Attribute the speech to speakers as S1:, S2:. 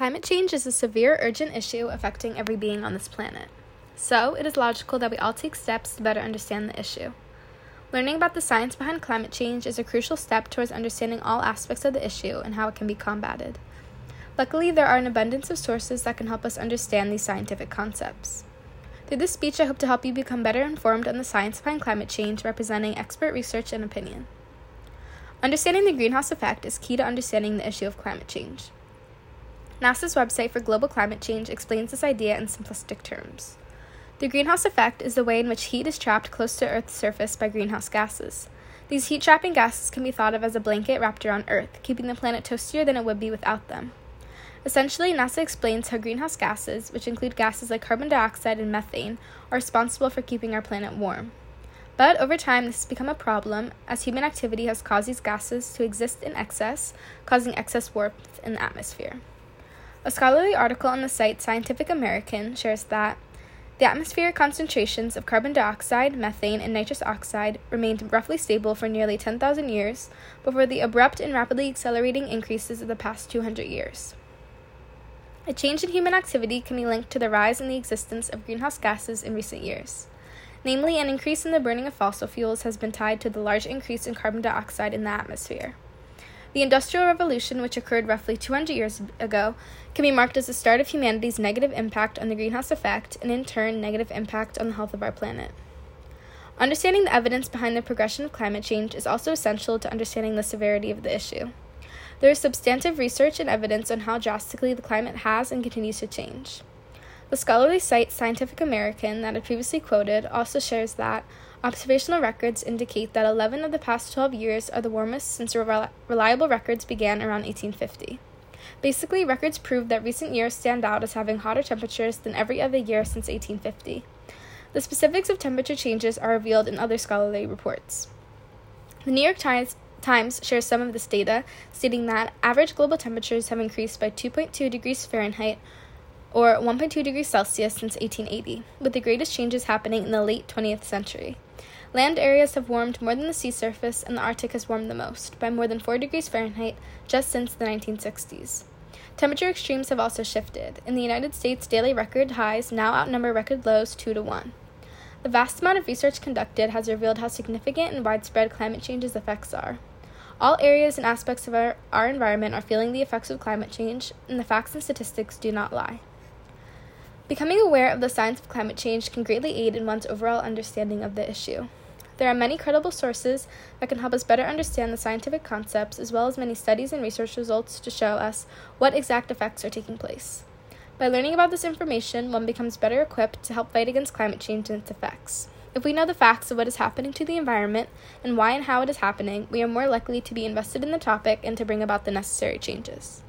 S1: Climate change is a severe, urgent issue affecting every being on this planet. So, it is logical that we all take steps to better understand the issue. Learning about the science behind climate change is a crucial step towards understanding all aspects of the issue and how it can be combated. Luckily, there are an abundance of sources that can help us understand these scientific concepts. Through this speech, I hope to help you become better informed on the science behind climate change, representing expert research and opinion. Understanding the greenhouse effect is key to understanding the issue of climate change. NASA's website for global climate change explains this idea in simplistic terms. The greenhouse effect is the way in which heat is trapped close to Earth's surface by greenhouse gases. These heat trapping gases can be thought of as a blanket wrapped around Earth, keeping the planet toastier than it would be without them. Essentially, NASA explains how greenhouse gases, which include gases like carbon dioxide and methane, are responsible for keeping our planet warm. But over time, this has become a problem as human activity has caused these gases to exist in excess, causing excess warmth in the atmosphere. A scholarly article on the site Scientific American shares that the atmospheric concentrations of carbon dioxide, methane, and nitrous oxide remained roughly stable for nearly 10,000 years before the abrupt and rapidly accelerating increases of the past 200 years. A change in human activity can be linked to the rise in the existence of greenhouse gases in recent years. Namely, an increase in the burning of fossil fuels has been tied to the large increase in carbon dioxide in the atmosphere. The Industrial Revolution, which occurred roughly 200 years ago, can be marked as the start of humanity's negative impact on the greenhouse effect and, in turn, negative impact on the health of our planet. Understanding the evidence behind the progression of climate change is also essential to understanding the severity of the issue. There is substantive research and evidence on how drastically the climate has and continues to change. The scholarly site Scientific American that I previously quoted also shares that Observational records indicate that 11 of the past 12 years are the warmest since reliable records began around 1850. Basically, records prove that recent years stand out as having hotter temperatures than every other year since 1850. The specifics of temperature changes are revealed in other scholarly reports. The New York Times, Times shares some of this data, stating that average global temperatures have increased by 2.2 degrees Fahrenheit or 1.2 degrees Celsius since 1880, with the greatest changes happening in the late 20th century. Land areas have warmed more than the sea surface, and the Arctic has warmed the most, by more than 4 degrees Fahrenheit, just since the 1960s. Temperature extremes have also shifted. In the United States, daily record highs now outnumber record lows 2 to 1. The vast amount of research conducted has revealed how significant and widespread climate change's effects are. All areas and aspects of our, our environment are feeling the effects of climate change, and the facts and statistics do not lie. Becoming aware of the science of climate change can greatly aid in one's overall understanding of the issue. There are many credible sources that can help us better understand the scientific concepts, as well as many studies and research results to show us what exact effects are taking place. By learning about this information, one becomes better equipped to help fight against climate change and its effects. If we know the facts of what is happening to the environment and why and how it is happening, we are more likely to be invested in the topic and to bring about the necessary changes.